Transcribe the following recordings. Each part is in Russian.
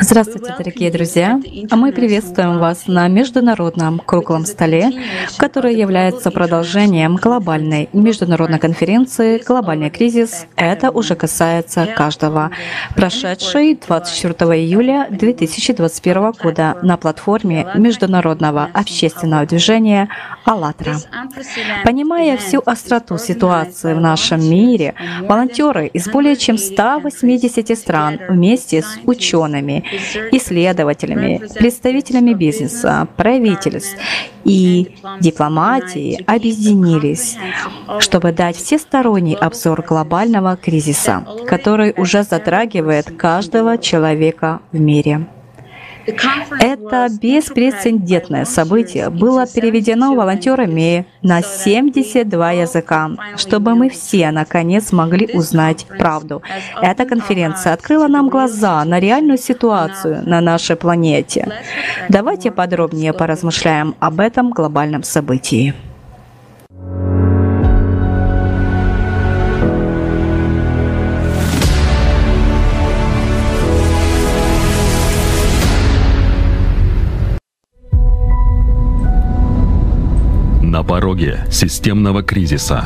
Здравствуйте, дорогие друзья! А мы приветствуем вас на международном круглом столе, который является продолжением глобальной международной конференции «Глобальный кризис». Это уже касается каждого. Прошедшей 24 июля 2021 года на платформе международного общественного движения «АЛЛАТРА». Понимая всю остроту ситуации в нашем мире, волонтеры из более чем 180 стран вместе с учеными, исследователями, представителями бизнеса, правительств и дипломатии объединились, чтобы дать всесторонний обзор глобального кризиса, который уже затрагивает каждого человека в мире. Это беспрецедентное событие было переведено волонтерами на 72 языка, чтобы мы все наконец могли узнать правду. Эта конференция открыла нам глаза на реальную ситуацию на нашей планете. Давайте подробнее поразмышляем об этом глобальном событии. Пороге системного кризиса.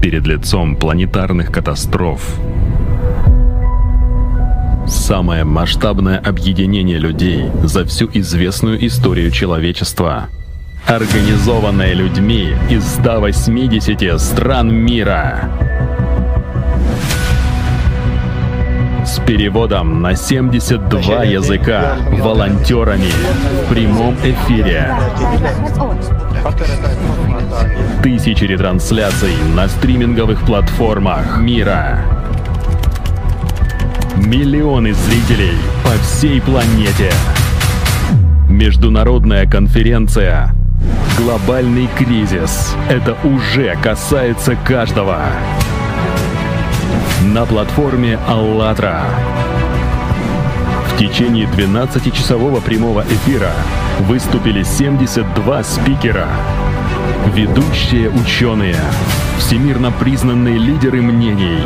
Перед лицом планетарных катастроф. Самое масштабное объединение людей за всю известную историю человечества. Организованное людьми из 180 стран мира. Переводом на 72 языка волонтерами в прямом эфире. Тысячи ретрансляций на стриминговых платформах мира. Миллионы зрителей по всей планете. Международная конференция «Глобальный кризис» — это уже касается каждого на платформе «АЛЛАТРА». В течение 12-часового прямого эфира выступили 72 спикера. Ведущие ученые, всемирно признанные лидеры мнений,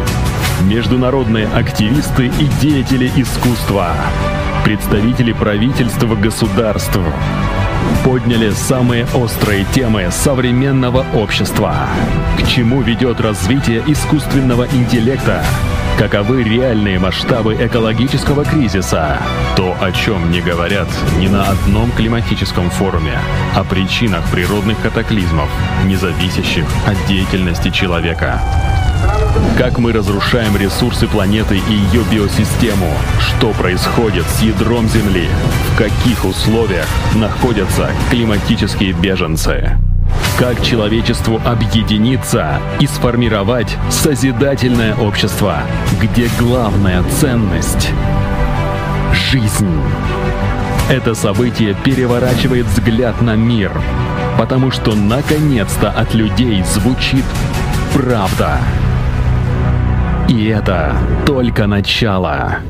международные активисты и деятели искусства, представители правительства государств, подняли самые острые темы современного общества. К чему ведет развитие искусственного интеллекта? Каковы реальные масштабы экологического кризиса? То, о чем не говорят ни на одном климатическом форуме, о причинах природных катаклизмов, не зависящих от деятельности человека. Как мы разрушаем ресурсы планеты и ее биосистему? Что происходит с ядром Земли? В каких условиях находятся климатические беженцы? Как человечеству объединиться и сформировать созидательное общество, где главная ценность — жизнь. Это событие переворачивает взгляд на мир, потому что наконец-то от людей звучит правда. И это только начало.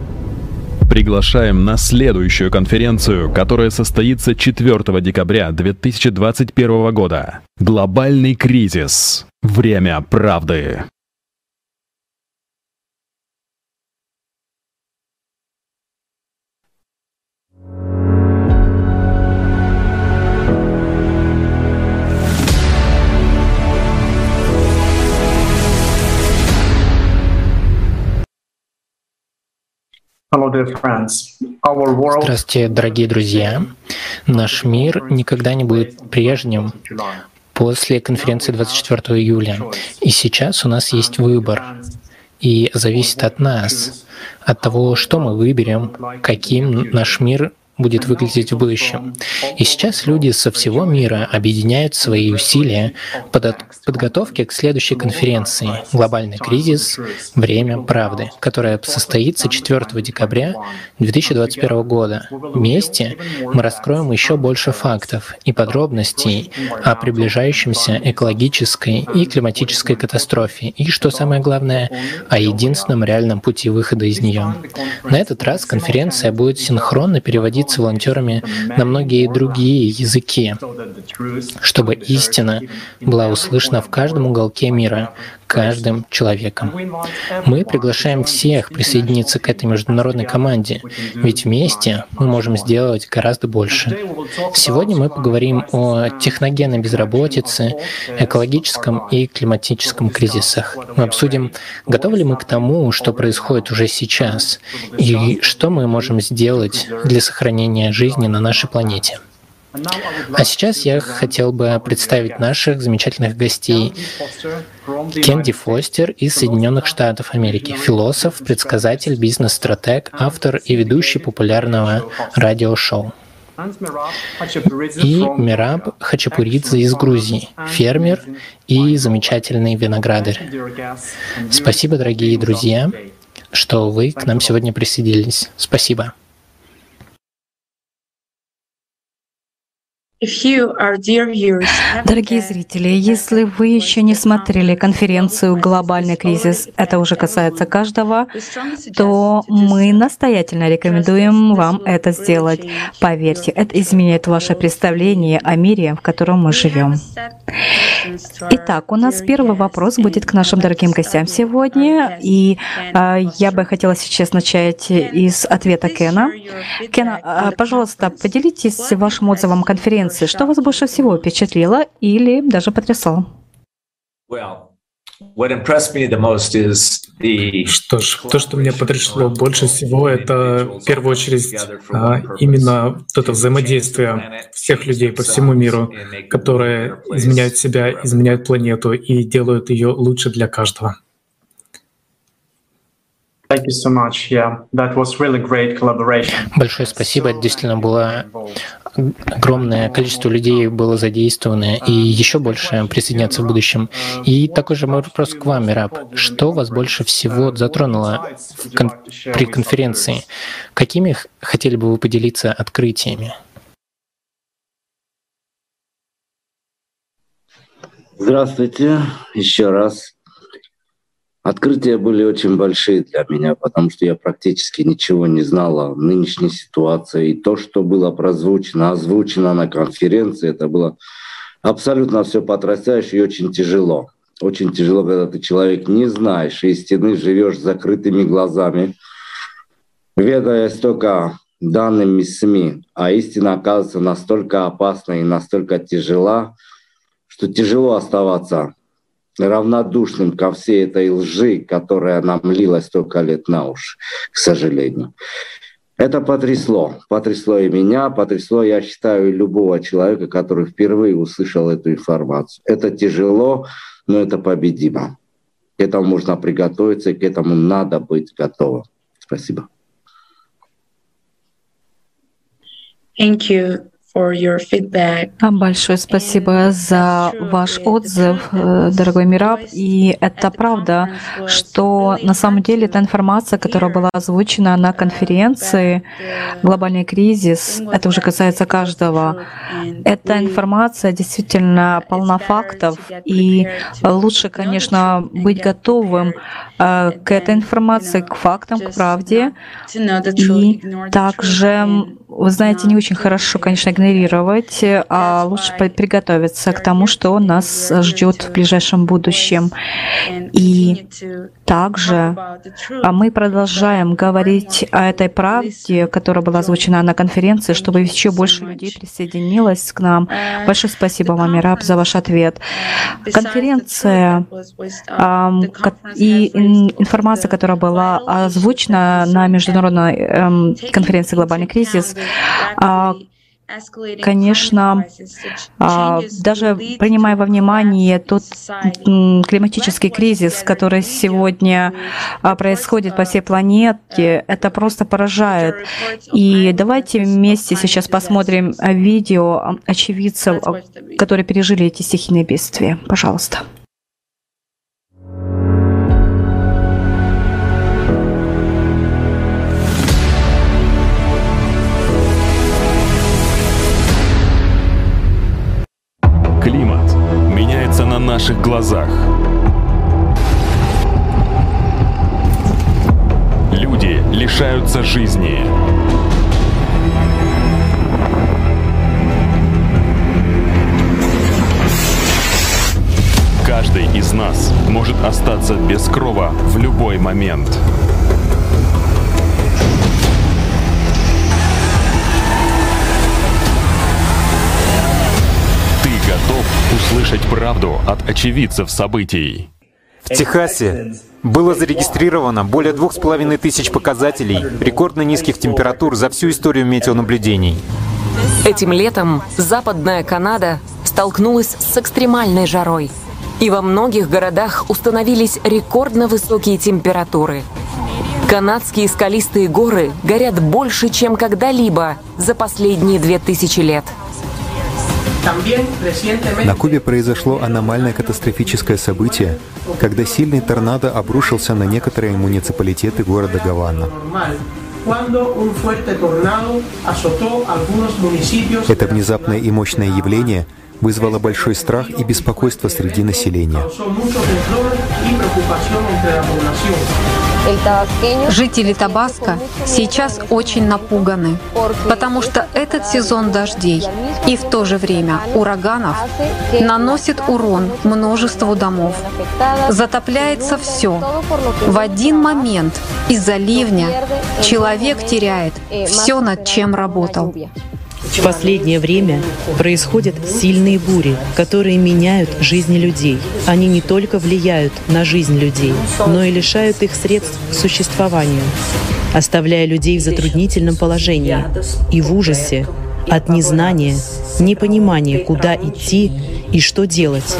Приглашаем на следующую конференцию, которая состоится 4 декабря 2021 года. Глобальный кризис. Время правды. Здравствуйте, дорогие друзья. Наш мир никогда не будет прежним после конференции 24 июля. И сейчас у нас есть выбор. И зависит от нас, от того, что мы выберем, каким наш мир будет выглядеть в будущем. И сейчас люди со всего мира объединяют свои усилия под подготовке к следующей конференции «Глобальный кризис. Время правды», которая состоится 4 декабря 2021 года. Вместе мы раскроем еще больше фактов и подробностей о приближающемся экологической и климатической катастрофе и, что самое главное, о единственном реальном пути выхода из нее. На этот раз конференция будет синхронно переводиться с волонтерами на многие другие языки, чтобы истина была услышана в каждом уголке мира, каждым человеком. Мы приглашаем всех присоединиться к этой международной команде, ведь вместе мы можем сделать гораздо больше. Сегодня мы поговорим о техногенной безработице, экологическом и климатическом кризисах. Мы обсудим, готовы ли мы к тому, что происходит уже сейчас, и что мы можем сделать для сохранения жизни на нашей планете. А сейчас я хотел бы представить наших замечательных гостей. Кенди Фостер из Соединенных Штатов Америки, философ, предсказатель, бизнес-стратег, автор и ведущий популярного радиошоу. И Мираб Хачапуридзе из Грузии, фермер и замечательный виноградарь. Спасибо, дорогие друзья, что вы к нам сегодня присоединились. Спасибо. Дорогие зрители, если вы еще не смотрели конференцию «Глобальный кризис», это уже касается каждого, то мы настоятельно рекомендуем вам это сделать. Поверьте, это изменит ваше представление о мире, в котором мы живем. Итак, у нас первый вопрос будет к нашим дорогим гостям сегодня, и э, я бы хотела сейчас начать из ответа Кена. Кена, э, пожалуйста, поделитесь вашим отзывом конференции конференции, что вас больше всего впечатлило или даже потрясало? Что ж, то, что меня потрясло больше всего, это в первую очередь а, именно вот это взаимодействие всех людей по всему миру, которые изменяют себя, изменяют планету и делают ее лучше для каждого. Большое спасибо. Это действительно было огромное количество людей было задействовано, и еще больше присоединятся в будущем. И такой же мой вопрос к вам, Мираб. Что вас больше всего затронуло кон- при конференции? Какими хотели бы вы поделиться открытиями? Здравствуйте еще раз. Открытия были очень большие для меня, потому что я практически ничего не знал о нынешней ситуации. И то, что было прозвучено, озвучено на конференции, это было абсолютно все потрясающе и очень тяжело. Очень тяжело, когда ты человек не знаешь истины, живешь с закрытыми глазами, ведая столько данными СМИ, а истина оказывается настолько опасна и настолько тяжела, что тяжело оставаться равнодушным ко всей этой лжи, которая нам лилась столько лет на уши, к сожалению. Это потрясло. Потрясло и меня, потрясло, я считаю, и любого человека, который впервые услышал эту информацию. Это тяжело, но это победимо. К этому можно приготовиться, и к этому надо быть готовым. Спасибо. Thank you. Большое спасибо за ваш отзыв, э, дорогой Мираб. И это правда, что на самом деле эта информация, которая была озвучена на конференции «Глобальный кризис», это уже касается каждого. Эта информация действительно полна фактов, и лучше, конечно, быть готовым э, к этой информации, к фактам, к правде, и также вы знаете, не очень хорошо, конечно, игнорировать, а лучше приготовиться к тому, что нас ждет в ближайшем будущем. И также а мы продолжаем говорить о этой правде, которая была озвучена на конференции, чтобы еще больше людей присоединилось к нам. Большое спасибо вам, Мираб, за ваш ответ. Конференция и информация, которая была озвучена на международной эм, конференции «Глобальный кризис», конечно, а, даже принимая во внимание тот климатический кризис, который сегодня а, происходит по всей планете, это просто поражает. И давайте вместе сейчас посмотрим видео очевидцев, которые пережили эти стихийные бедствия. Пожалуйста. Наших глазах. Люди лишаются жизни. Каждый из нас может остаться без крова в любой момент. Услышать правду от очевидцев событий? В Техасе было зарегистрировано более двух с половиной тысяч показателей рекордно низких температур за всю историю метеонаблюдений. Этим летом Западная Канада столкнулась с экстремальной жарой. И во многих городах установились рекордно высокие температуры. Канадские скалистые горы горят больше, чем когда-либо за последние две тысячи лет. На Кубе произошло аномальное катастрофическое событие, когда сильный торнадо обрушился на некоторые муниципалитеты города Гавана. Это внезапное и мощное явление вызвало большой страх и беспокойство среди населения. Жители Табаско сейчас очень напуганы, потому что этот сезон дождей и в то же время ураганов наносит урон множеству домов. Затопляется все. В один момент из-за ливня человек теряет все, над чем работал. В последнее время происходят сильные бури, которые меняют жизни людей. Они не только влияют на жизнь людей, но и лишают их средств к существованию, оставляя людей в затруднительном положении и в ужасе от незнания, непонимания, куда идти и что делать.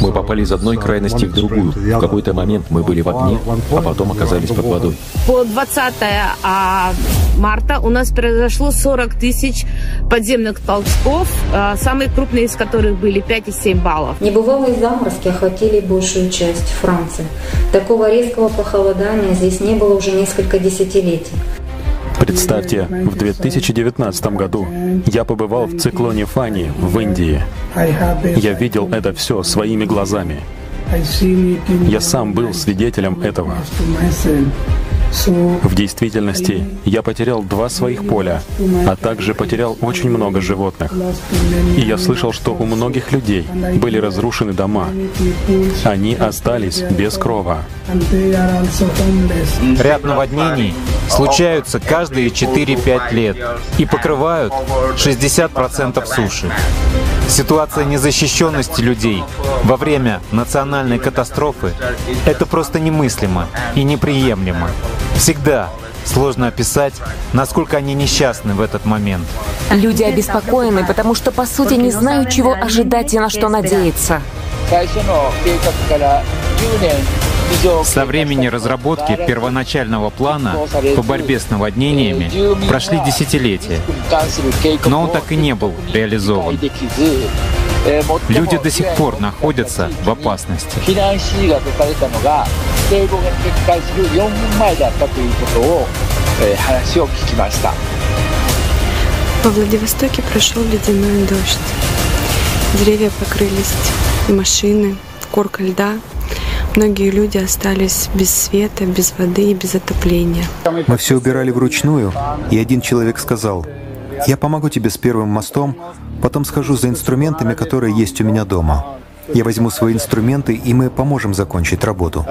Мы попали из одной крайности в другую. В какой-то момент мы были в огне, а потом оказались под водой. По 20 а, марта у нас произошло 40 тысяч подземных толчков, а, самые крупные из которых были 5,7 баллов. Небывалые заморозки охватили большую часть Франции. Такого резкого похолодания здесь не было уже несколько десятилетий. Представьте, в 2019 году я побывал в циклоне Фани в Индии. Я видел это все своими глазами. Я сам был свидетелем этого. В действительности я потерял два своих поля, а также потерял очень много животных. И я слышал, что у многих людей были разрушены дома. Они остались без крова. Ряд наводнений случаются каждые 4-5 лет и покрывают 60% суши. Ситуация незащищенности людей во время национальной катастрофы — это просто немыслимо и неприемлемо. Всегда сложно описать, насколько они несчастны в этот момент. Люди обеспокоены, потому что, по сути, не знают, чего ожидать и на что надеяться. Со времени разработки первоначального плана по борьбе с наводнениями прошли десятилетия, но он так и не был реализован. Люди до сих пор находятся в опасности. Во Владивостоке прошел ледяной дождь. Деревья покрылись, машины, корка льда. Многие люди остались без света, без воды и без отопления. Мы все убирали вручную, и один человек сказал, «Я помогу тебе с первым мостом, потом схожу за инструментами, которые есть у меня дома. Я возьму свои инструменты, и мы поможем закончить работу».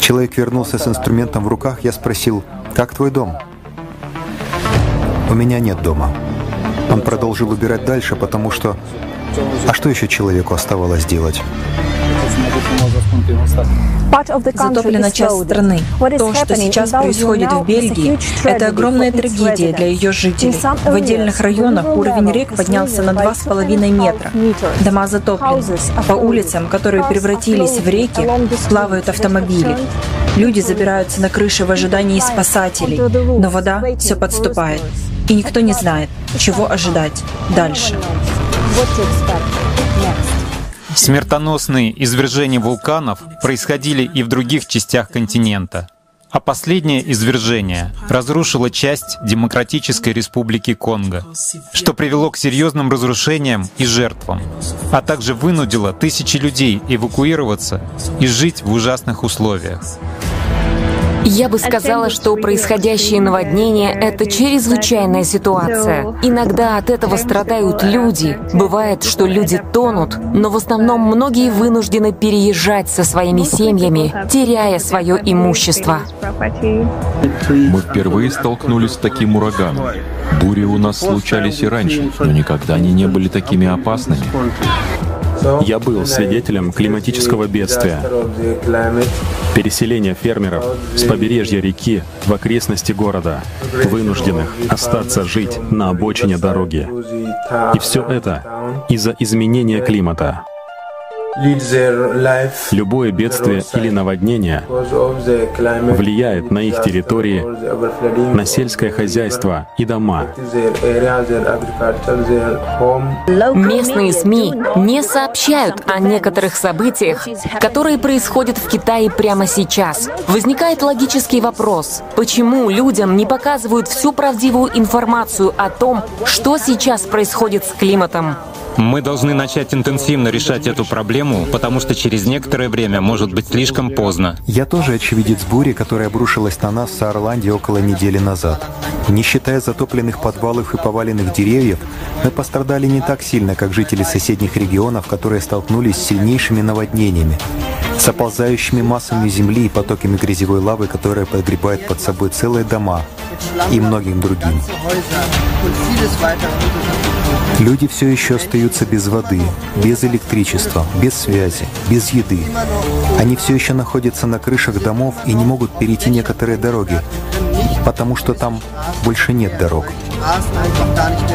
Человек вернулся с инструментом в руках, я спросил, «Как твой дом?» «У меня нет дома». Он продолжил убирать дальше, потому что... А что еще человеку оставалось делать? Затоплена часть страны. То, что сейчас происходит в Бельгии, это огромная трагедия для ее жителей. В отдельных районах уровень рек поднялся на 2,5 метра. Дома затоплены. По улицам, которые превратились в реки, плавают автомобили. Люди забираются на крыши в ожидании спасателей, но вода все подступает. И никто не знает, чего ожидать дальше. Смертоносные извержения вулканов происходили и в других частях континента. А последнее извержение разрушило часть Демократической Республики Конго, что привело к серьезным разрушениям и жертвам, а также вынудило тысячи людей эвакуироваться и жить в ужасных условиях. Я бы сказала, что происходящее наводнение — это чрезвычайная ситуация. Иногда от этого страдают люди. Бывает, что люди тонут, но в основном многие вынуждены переезжать со своими семьями, теряя свое имущество. Мы впервые столкнулись с таким ураганом. Бури у нас случались и раньше, но никогда они не были такими опасными. Я был свидетелем климатического бедствия. Переселение фермеров с побережья реки в окрестности города, вынужденных остаться жить на обочине дороги. И все это из-за изменения климата. Любое бедствие или наводнение влияет на их территории, на сельское хозяйство и дома. Местные СМИ не сообщают о некоторых событиях, которые происходят в Китае прямо сейчас. Возникает логический вопрос, почему людям не показывают всю правдивую информацию о том, что сейчас происходит с климатом? Мы должны начать интенсивно решать эту проблему, потому что через некоторое время может быть слишком поздно. Я тоже очевидец бури, которая обрушилась на нас в Саарланде около недели назад. Не считая затопленных подвалов и поваленных деревьев, мы пострадали не так сильно, как жители соседних регионов, которые столкнулись с сильнейшими наводнениями, с оползающими массами земли и потоками грязевой лавы, которая подгребает под собой целые дома и многим другим. Люди все еще остаются без воды, без электричества, без связи, без еды. Они все еще находятся на крышах домов и не могут перейти некоторые дороги, потому что там больше нет дорог.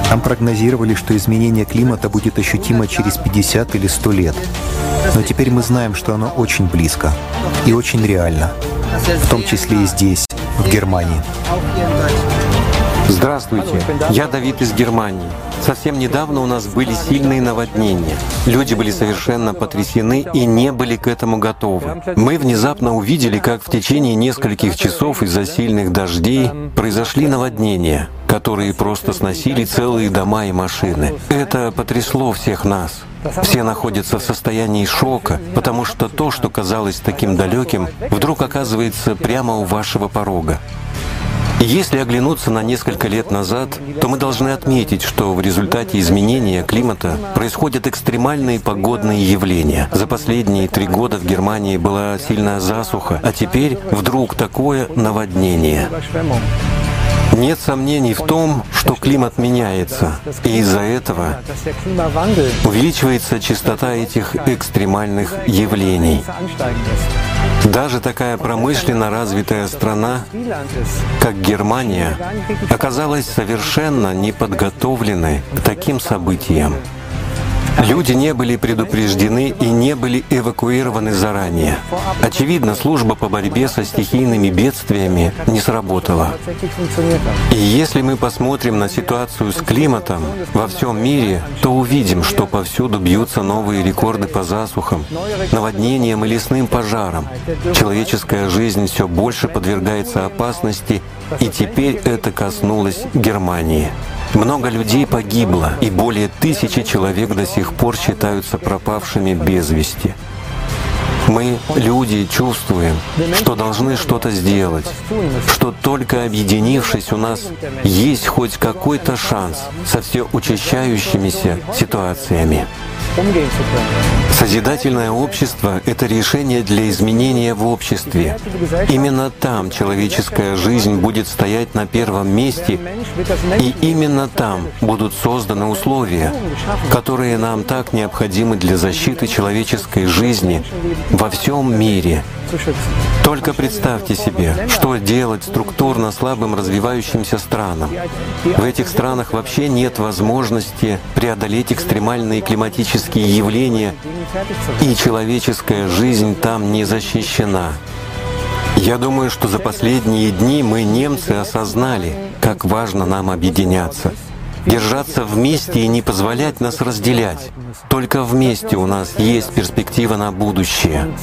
Там прогнозировали, что изменение климата будет ощутимо через 50 или 100 лет. Но теперь мы знаем, что оно очень близко и очень реально, в том числе и здесь, в Германии. Здравствуйте, я Давид из Германии. Совсем недавно у нас были сильные наводнения. Люди были совершенно потрясены и не были к этому готовы. Мы внезапно увидели, как в течение нескольких часов из-за сильных дождей произошли наводнения, которые просто сносили целые дома и машины. Это потрясло всех нас. Все находятся в состоянии шока, потому что то, что казалось таким далеким, вдруг оказывается прямо у вашего порога. Если оглянуться на несколько лет назад, то мы должны отметить, что в результате изменения климата происходят экстремальные погодные явления. За последние три года в Германии была сильная засуха, а теперь вдруг такое наводнение. Нет сомнений в том, что климат меняется, и из-за этого увеличивается частота этих экстремальных явлений. Даже такая промышленно развитая страна, как Германия, оказалась совершенно неподготовленной к таким событиям. Люди не были предупреждены и не были эвакуированы заранее. Очевидно, служба по борьбе со стихийными бедствиями не сработала. И если мы посмотрим на ситуацию с климатом во всем мире, то увидим, что повсюду бьются новые рекорды по засухам, наводнениям и лесным пожарам. Человеческая жизнь все больше подвергается опасности, и теперь это коснулось Германии. Много людей погибло, и более тысячи человек до сих пор считаются пропавшими без вести. Мы, люди, чувствуем, что должны что-то сделать, что только объединившись у нас есть хоть какой-то шанс со все учащающимися ситуациями. Созидательное общество — это решение для изменения в обществе. Именно там человеческая жизнь будет стоять на первом месте, и именно там будут созданы условия, которые нам так необходимы для защиты человеческой жизни во всем мире. Только представьте себе, что делать структурно слабым развивающимся странам. В этих странах вообще нет возможности преодолеть экстремальные климатические явления, и человеческая жизнь там не защищена. Я думаю, что за последние дни мы, немцы, осознали, как важно нам объединяться — держаться вместе и не позволять нас разделять. Только вместе у нас есть перспектива на будущее.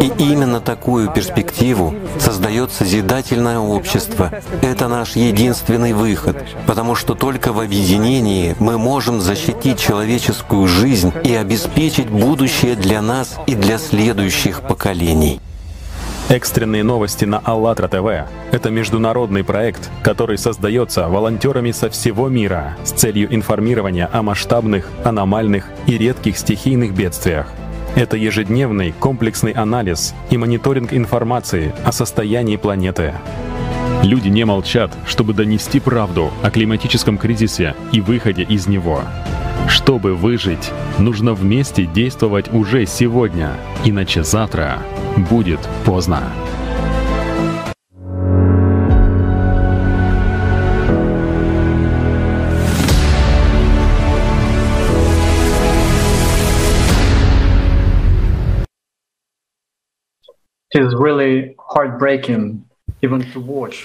И именно такую перспективу создает созидательное общество. Это наш единственный выход, потому что только в объединении мы можем защитить человеческую жизнь и обеспечить будущее для нас и для следующих поколений. Экстренные новости на АЛЛАТРА ТВ – это международный проект, который создается волонтерами со всего мира с целью информирования о масштабных, аномальных и редких стихийных бедствиях. Это ежедневный комплексный анализ и мониторинг информации о состоянии планеты. Люди не молчат, чтобы донести правду о климатическом кризисе и выходе из него. Чтобы выжить, нужно вместе действовать уже сегодня, иначе завтра будет поздно.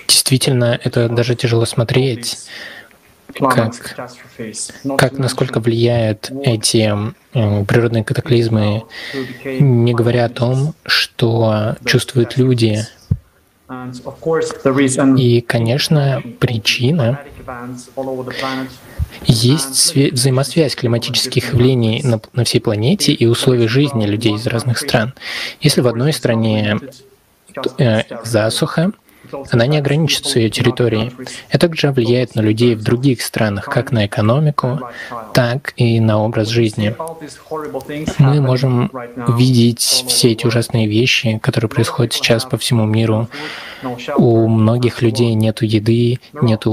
Действительно, это даже тяжело смотреть как, как насколько влияют эти природные катаклизмы, не говоря о том, что чувствуют люди. И, конечно, причина есть взаимосвязь климатических явлений на, на всей планете и условий жизни людей из разных стран. Если в одной стране э, засуха, она не ограничится ее территорией. Это также влияет на людей в других странах, как на экономику, так и на образ жизни. Мы можем видеть все эти ужасные вещи, которые происходят сейчас по всему миру. У многих людей нет еды, нет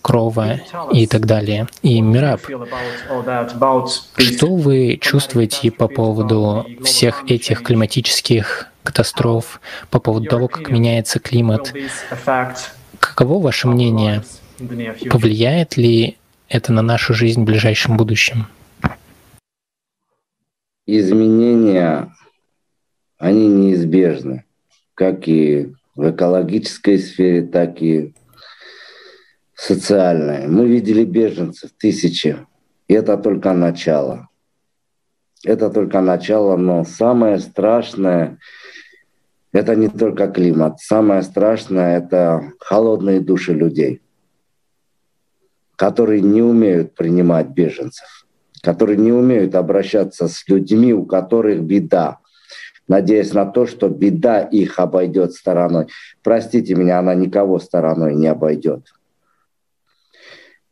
крова и так далее. И Мираб, что вы чувствуете по поводу всех этих климатических катастроф, по поводу того, как меняется климат. Каково ваше мнение? Повлияет ли это на нашу жизнь в ближайшем будущем? Изменения, они неизбежны, как и в экологической сфере, так и в социальной. Мы видели беженцев тысячи, и это только начало. Это только начало, но самое страшное это не только климат. Самое страшное — это холодные души людей, которые не умеют принимать беженцев, которые не умеют обращаться с людьми, у которых беда, надеясь на то, что беда их обойдет стороной. Простите меня, она никого стороной не обойдет.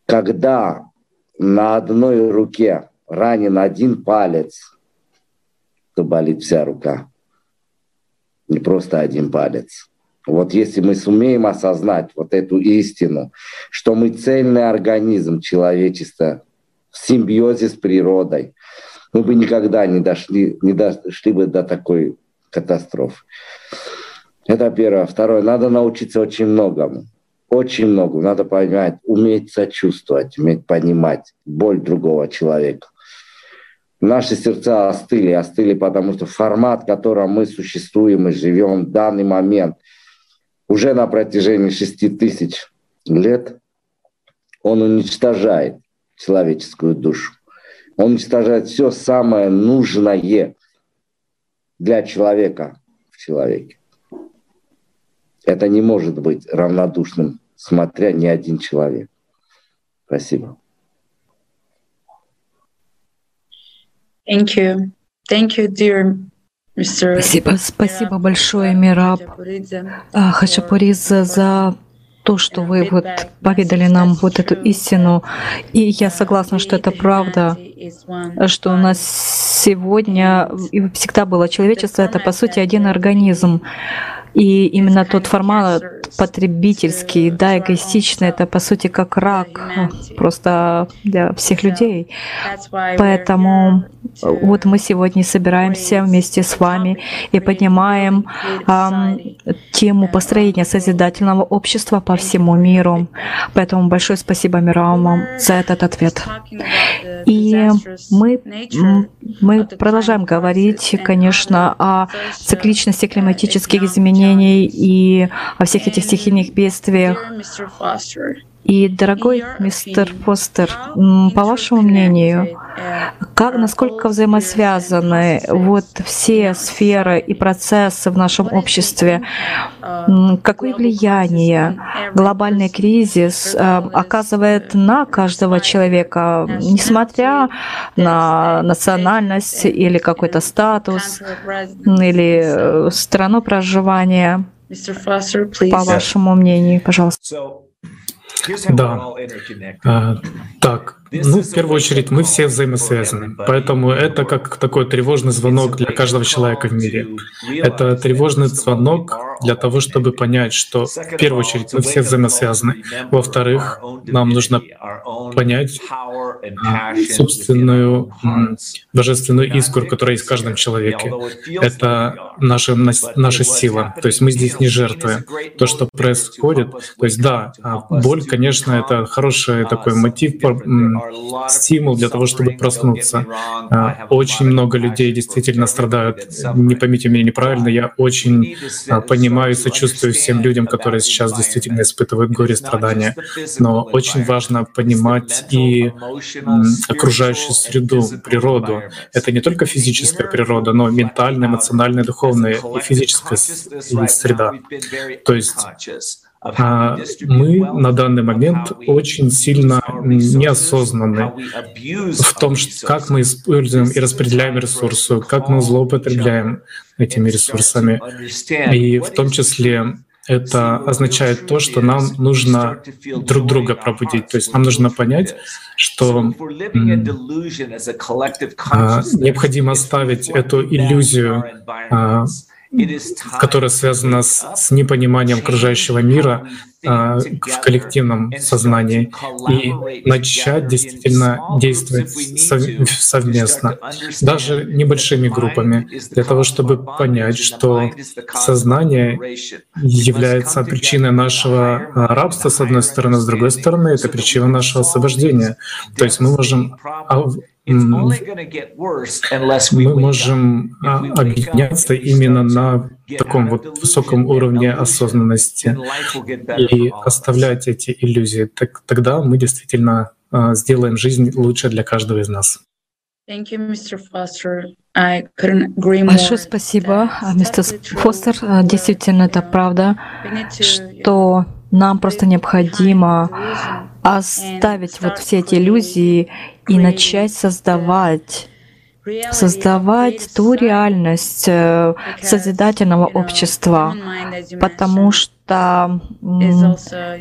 Когда на одной руке ранен один палец, то болит вся рука не просто один палец. Вот если мы сумеем осознать вот эту истину, что мы цельный организм человечества в симбиозе с природой, мы бы никогда не дошли, не дошли бы до такой катастрофы. Это первое. Второе, надо научиться очень многому. Очень многому. Надо понимать, уметь сочувствовать, уметь понимать боль другого человека. Наши сердца остыли, остыли, потому что формат, в котором мы существуем и живем в данный момент, уже на протяжении шести тысяч лет, он уничтожает человеческую душу. Он уничтожает все самое нужное для человека в человеке. Это не может быть равнодушным, смотря ни один человек. Спасибо. Thank you. Thank you, dear Спасибо, спасибо большое, Мираб а, Хачапуридзе, за то, что вы вот поведали нам вот эту истину. И я согласна, что это правда, что у нас сегодня и всегда было человечество, это по сути один организм. И именно тот формат потребительский, да, эгоистичный, это по сути как рак просто для всех людей. Поэтому вот мы сегодня собираемся вместе с вами и поднимаем эм, тему построения созидательного общества по всему миру. Поэтому большое спасибо Мираму за этот ответ. И мы, мы продолжаем говорить, конечно, о цикличности климатических изменений и о всех этих стихийных бедствиях. И, дорогой мистер Фостер, по вашему мнению, как, насколько взаимосвязаны вот все сферы и процессы в нашем обществе, какое влияние глобальный кризис оказывает на каждого человека, несмотря на национальность или какой-то статус, или э, страну проживания. По вашему мнению, пожалуйста. Да. А, так, ну, в первую очередь, мы все взаимосвязаны. Поэтому это как такой тревожный звонок для каждого человека в мире. Это тревожный звонок для того, чтобы понять, что в первую очередь мы все взаимосвязаны. Во-вторых, нам нужно понять собственную божественную искру, которая есть в каждом человеке. Это наша, наша сила. То есть мы здесь не жертвы. То, что происходит, то есть да, а боль, конечно, это хороший такой мотив, стимул для того, чтобы проснуться. А, очень много людей действительно страдают. Не поймите меня неправильно, я очень а, понимаю и сочувствую всем людям, которые сейчас действительно испытывают горе и страдания. Но очень важно понимать и окружающую среду, природу. Это не только физическая природа, но ментальная, эмоциональная, духовная и физическая среда. То есть мы на данный момент очень сильно неосознаны в том, как мы используем и распределяем ресурсы, как мы злоупотребляем этими ресурсами. И в том числе это означает то, что нам нужно друг друга пробудить. То есть нам нужно понять, что а, необходимо оставить эту иллюзию а, которая связана с, с непониманием окружающего мира э, в коллективном сознании. И начать действительно действовать сов, совместно, даже небольшими группами, для того, чтобы понять, что сознание является причиной нашего а, рабства, с одной стороны, с другой стороны, это причина нашего освобождения. То есть мы можем мы можем а, объединяться именно на таком вот высоком уровне осознанности и оставлять эти иллюзии. Так, тогда мы действительно а, сделаем жизнь лучше для каждого из нас. Большое спасибо, мистер Фостер. Действительно, это правда, что нам просто необходимо оставить вот все эти иллюзии и начать создавать создавать ту реальность э, созидательного общества, потому что,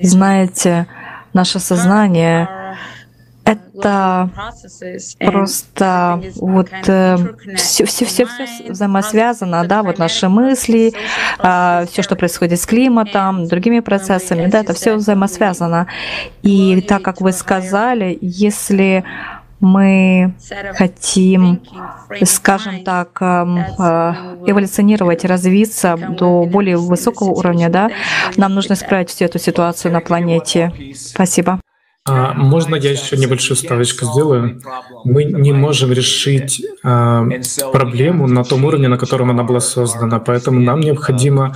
знаете, наше сознание это просто вот все, все, все, все взаимосвязано, да, вот наши мысли, а, все, что происходит с климатом, другими процессами, да, это все взаимосвязано. И так как вы сказали, если мы хотим, скажем так, а, эволюционировать, развиться до более высокого уровня, да, нам нужно исправить всю эту ситуацию на планете. Спасибо. А, можно я еще небольшую ставочку сделаю? Мы не можем решить а, проблему на том уровне, на котором она была создана, поэтому нам необходимо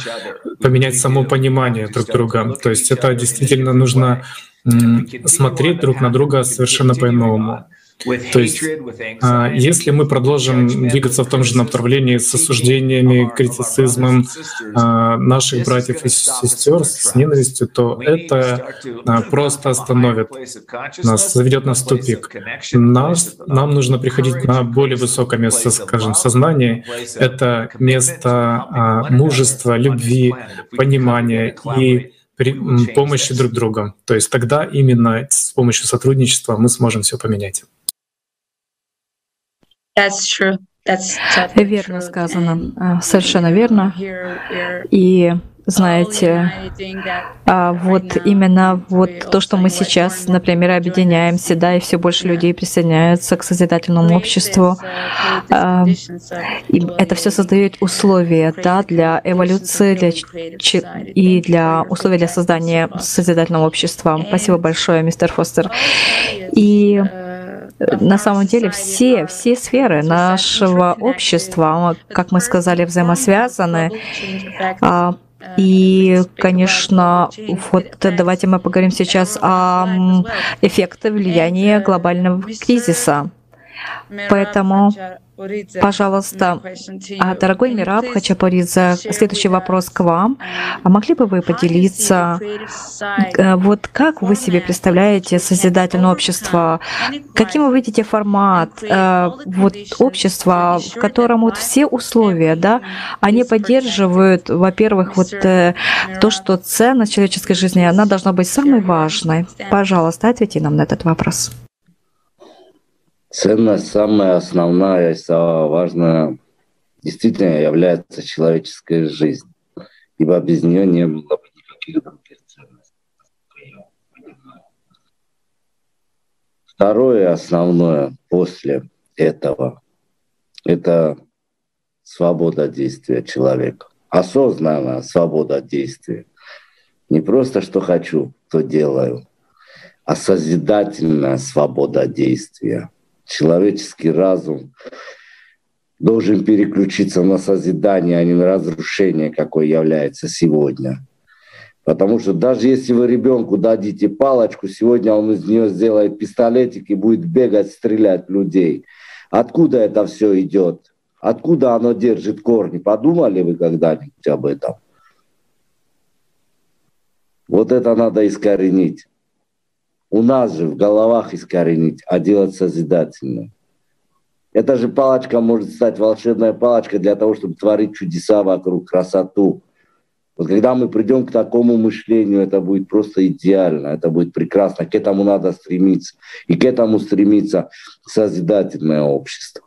поменять само понимание друг друга. То есть это действительно нужно смотреть друг на друга совершенно по-иному. То есть, а, если мы продолжим двигаться в том же направлении с осуждениями, критицизмом а, наших братьев и сестер, с ненавистью, то это а, просто остановит нас, заведет нас в тупик. Нас, нам нужно приходить на более высокое место, скажем, сознания. Это место мужества, любви, понимания и помощи друг другу. То есть тогда именно с помощью сотрудничества мы сможем все поменять. Верно сказано, а, совершенно верно. И знаете, а вот именно вот то, что мы сейчас, например, объединяемся, да, и все больше людей присоединяются к созидательному обществу, а, и это все создает условия, да, для эволюции для, и для условий для создания созидательного общества. Спасибо большое, мистер Фостер. И на самом деле все, все сферы нашего общества, как мы сказали, взаимосвязаны. А, и, конечно, вот давайте мы поговорим сейчас о эффекте влияния глобального кризиса. Поэтому Пожалуйста, а, дорогой Мираб Хачапаридзе, следующий вопрос к вам. А могли бы вы поделиться, э, вот как вы себе представляете созидательное общество? Каким вы видите формат э, вот, общества, в котором вот все условия, да, они поддерживают, во-первых, вот э, то, что ценность человеческой жизни, она должна быть самой важной. Пожалуйста, ответьте нам на этот вопрос. Ценность самая основная и самая важная действительно является человеческая жизнь, ибо без нее не было бы никаких других ценностей. Второе основное после этого – это свобода действия человека, осознанная свобода действия. Не просто что хочу, то делаю, а созидательная свобода действия – человеческий разум должен переключиться на созидание, а не на разрушение, какое является сегодня. Потому что даже если вы ребенку дадите палочку, сегодня он из нее сделает пистолетик и будет бегать, стрелять людей. Откуда это все идет? Откуда оно держит корни? Подумали вы когда-нибудь об этом? Вот это надо искоренить у нас же в головах искоренить, а делать созидательно. Эта же палочка может стать волшебная палочка для того, чтобы творить чудеса вокруг, красоту. Вот когда мы придем к такому мышлению, это будет просто идеально, это будет прекрасно. К этому надо стремиться. И к этому стремится созидательное общество.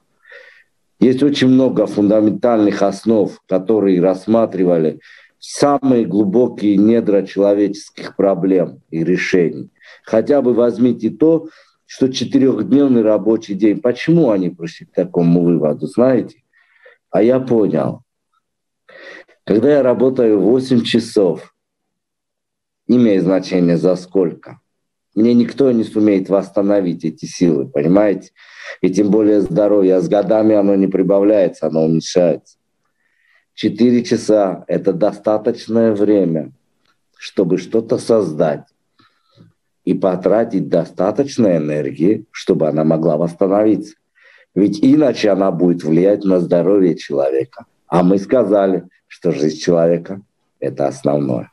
Есть очень много фундаментальных основ, которые рассматривали самые глубокие недра человеческих проблем и решений. Хотя бы возьмите то, что четырехдневный рабочий день. Почему они пришли к такому выводу, знаете? А я понял. Когда я работаю 8 часов, имеет значение за сколько, мне никто не сумеет восстановить эти силы, понимаете? И тем более здоровье. А с годами оно не прибавляется, оно уменьшается. Четыре часа – это достаточное время, чтобы что-то создать и потратить достаточно энергии, чтобы она могла восстановиться. Ведь иначе она будет влиять на здоровье человека. А мы сказали, что жизнь человека – это основное.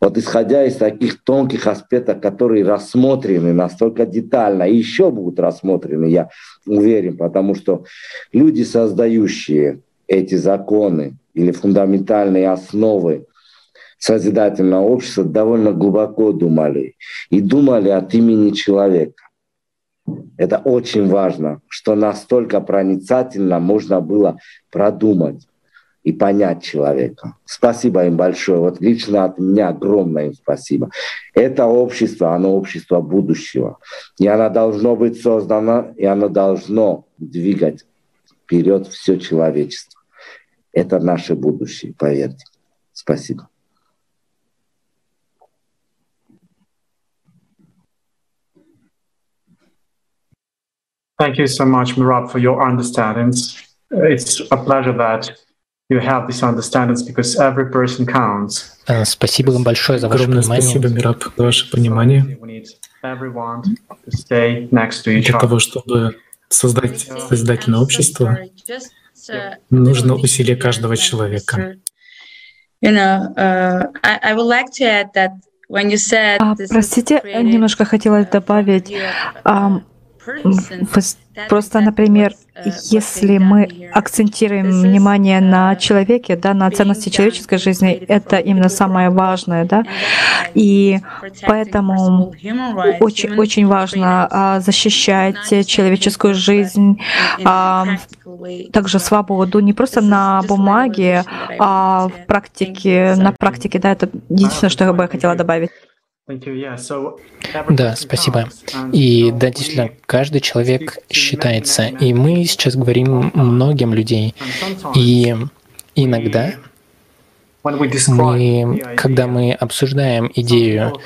Вот исходя из таких тонких аспектов, которые рассмотрены настолько детально, и еще будут рассмотрены, я уверен, потому что люди, создающие эти законы или фундаментальные основы созидательного общества довольно глубоко думали. И думали от имени человека. Это очень важно, что настолько проницательно можно было продумать и понять человека. Спасибо им большое. Вот лично от меня огромное им спасибо. Это общество, оно общество будущего. И оно должно быть создано, и оно должно двигать вперед все человечество. Это наше будущее, поверьте. Спасибо. Thank you so much, Murad, for your understandings. It's a pleasure that you have these understandings because every person counts. Спасибо вам большое за ваше Огромное спасибо, Мираб, за ваше понимание. Для того, чтобы создать созидательное общество, нужно усилие каждого человека. А, простите, немножко хотела добавить. Просто, например, если мы акцентируем внимание на человеке, да, на ценности человеческой жизни, это именно самое важное, да, и поэтому очень, очень важно а, защищать человеческую жизнь, а, также свободу, не просто на бумаге, а в практике, на практике, да, это единственное, что я бы хотела добавить. Да, спасибо. И да, действительно, каждый человек считается. И мы сейчас говорим многим людей. И иногда мы, когда мы обсуждаем идею,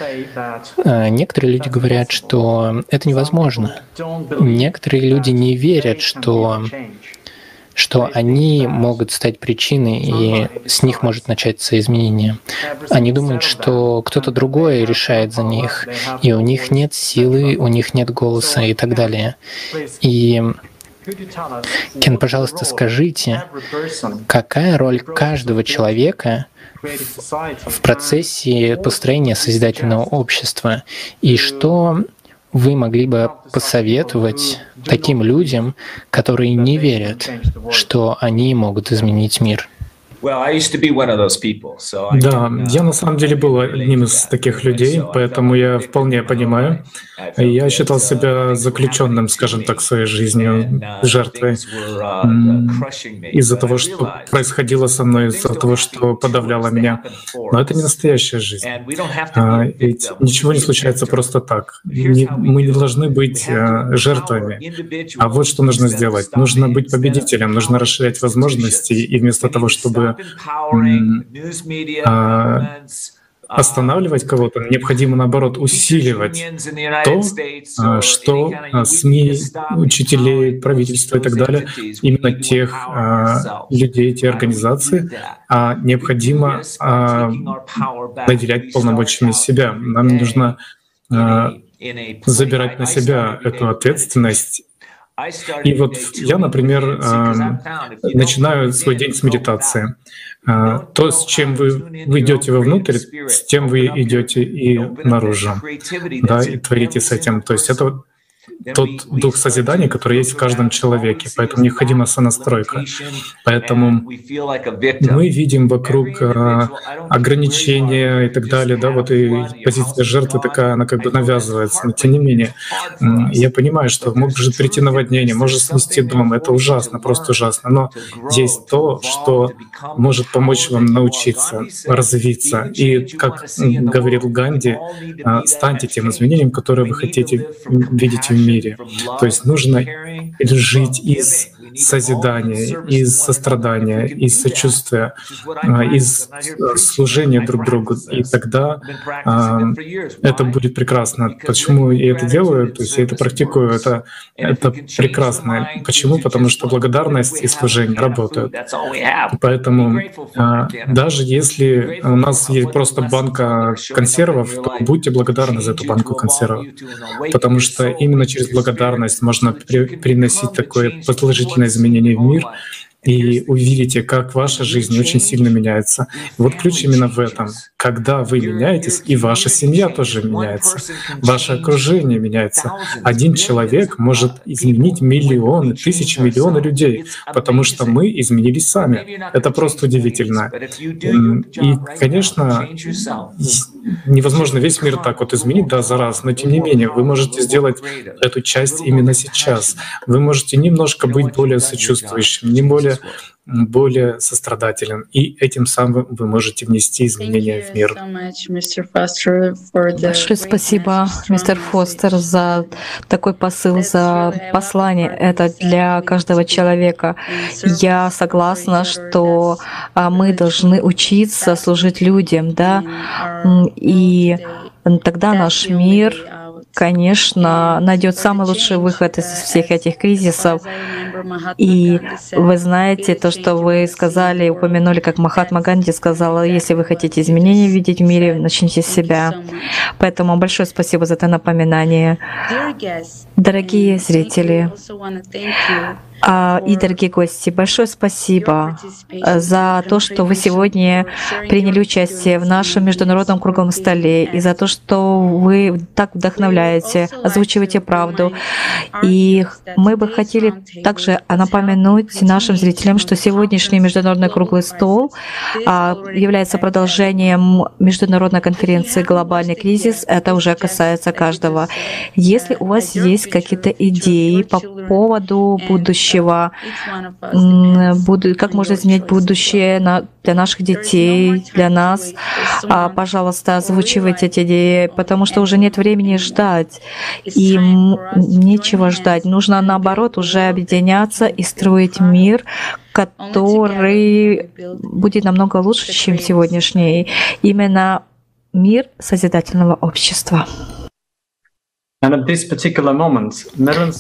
а, некоторые люди говорят, что это невозможно. Некоторые люди не верят, что что они могут стать причиной, и с них может начаться изменение. Они думают, что кто-то другой решает за них, и у них нет силы, у них нет голоса и так далее. И Кен, пожалуйста, скажите, какая роль каждого человека в процессе построения созидательного общества и что вы могли бы посоветовать таким людям, которые не верят, что они могут изменить мир? Да, я на самом деле был одним из таких людей, поэтому я вполне понимаю. Я считал себя заключенным, скажем так, своей жизнью, жертвой из-за того, что происходило со мной, из-за того, что подавляло меня. Но это не настоящая жизнь. А, ведь ничего не случается просто так. Мы не должны быть а, жертвами. А вот что нужно сделать. Нужно быть победителем, нужно расширять возможности, и вместо того, чтобы а, останавливать кого-то, необходимо, наоборот, усиливать то, а, что а, СМИ, учителей, правительства и так далее, именно тех людей, те организации, необходимо наделять полномочиями себя. Нам нужно забирать на себя эту ответственность и вот я, например, начинаю свой день с медитации. А, то, с чем вы, вы идете вовнутрь, с тем вы идете и наружу, да, и творите с этим. То есть это тот дух созидания, который есть в каждом человеке. Поэтому необходима сонастройка. Поэтому мы видим вокруг а, ограничения и так далее, да, вот и позиция жертвы такая, она как бы навязывается. Но тем не менее, я понимаю, что может прийти наводнение, может снести дом. Это ужасно, просто ужасно. Но есть то, что может помочь вам научиться, развиться. И, как говорил Ганди, а, станьте тем изменением, которое вы хотите видеть в мире мире. То есть нужно жить из созидания, из сострадания, из сочувствия, а, из служения друг другу. И тогда а, это будет прекрасно. Почему я это делаю? То есть я это практикую, это, это прекрасно. Почему? Потому что благодарность и служение работают. Поэтому а, даже если у нас есть просто банка консервов, то будьте благодарны за эту банку консервов. Потому что именно через благодарность можно при, приносить такое положительное изменения в мир, и увидите, как ваша жизнь очень сильно меняется. Вот ключ именно в этом. Когда вы меняетесь, и ваша семья тоже меняется, ваше окружение меняется. Один человек может изменить миллионы, тысячи, миллионы людей, потому что мы изменились сами. Это просто удивительно. И, конечно, невозможно весь мир так вот изменить, да, за раз, но тем не менее, вы можете сделать эту часть именно сейчас. Вы можете немножко быть более сочувствующим, не более более сострадателен, и этим самым вы можете внести изменения в мир. Большое спасибо, мистер Фостер, за такой посыл, за послание. Это для каждого человека. Я согласна, что а, мы должны учиться служить людям, да, и тогда наш мир конечно, найдет самый лучший выход из всех этих кризисов. И вы знаете то, что вы сказали, упомянули, как Махатма Ганди сказала, если вы хотите изменения видеть в мире, начните с себя. Поэтому большое спасибо за это напоминание. Дорогие зрители, а, и, дорогие гости, большое спасибо за то, что вы сегодня приняли участие в нашем международном круглом столе и за то, что вы так вдохновляете, озвучиваете правду. И мы бы хотели также напомянуть нашим зрителям, что сегодняшний международный круглый стол а, является продолжением международной конференции «Глобальный кризис». Это уже касается каждого. Если у вас есть какие-то идеи по поводу будущего, как можно изменить будущее для наших детей, для нас. А, пожалуйста, озвучивайте эти идеи, потому что уже нет времени ждать. И нечего ждать. Нужно, наоборот, уже объединяться и строить мир, который будет намного лучше, чем сегодняшний. Именно мир созидательного общества.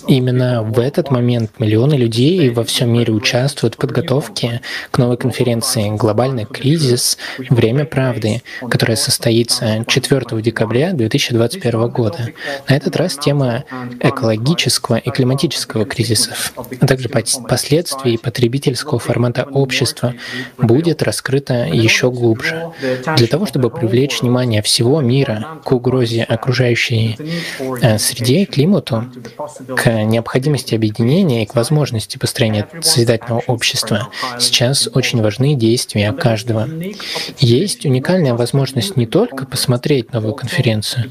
Именно в этот момент миллионы людей во всем мире участвуют в подготовке к новой конференции «Глобальный кризис. Время правды», которая состоится 4 декабря 2021 года. На этот раз тема экологического и климатического кризисов, а также последствий потребительского формата общества будет раскрыта еще глубже. Для того, чтобы привлечь внимание всего мира к угрозе окружающей Э, среде и климату, к необходимости объединения и к возможности построения созидательного общества, сейчас очень важны действия каждого. Есть уникальная возможность не только посмотреть новую конференцию,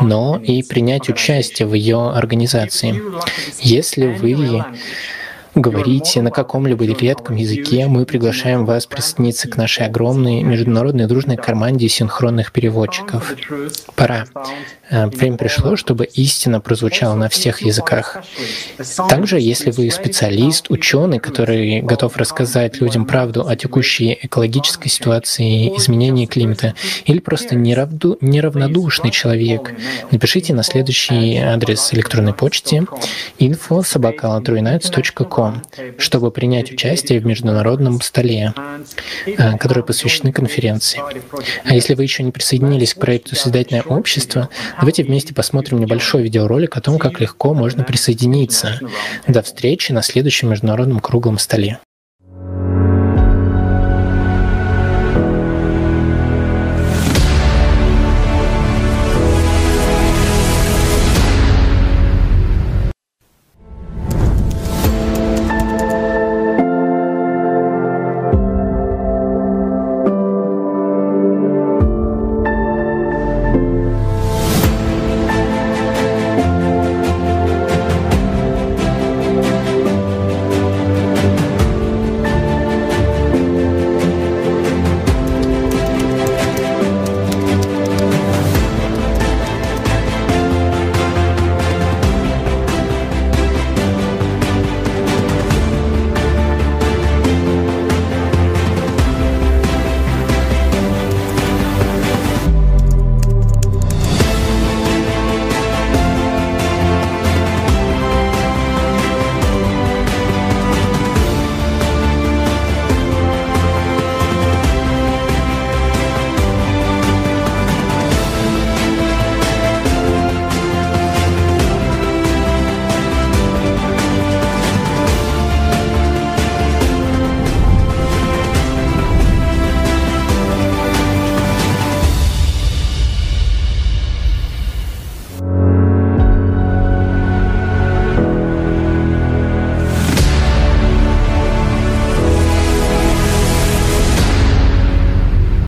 но и принять участие в ее организации. Если вы говорите на каком-либо редком языке, мы приглашаем вас присоединиться к нашей огромной международной дружной команде синхронных переводчиков. Пора. Э, время пришло, чтобы истина прозвучала на всех языках. Также, если вы специалист, ученый, который готов рассказать людям правду о текущей экологической ситуации, изменении климата, или просто неравнодушный человек, напишите на следующий адрес электронной почты чтобы принять участие в международном столе, э, который посвящены конференции. А если вы еще не присоединились к проекту «Созидательное общество», давайте вместе посмотрим небольшой видеоролик о том, как легко можно присоединиться. До встречи на следующем международном круглом столе.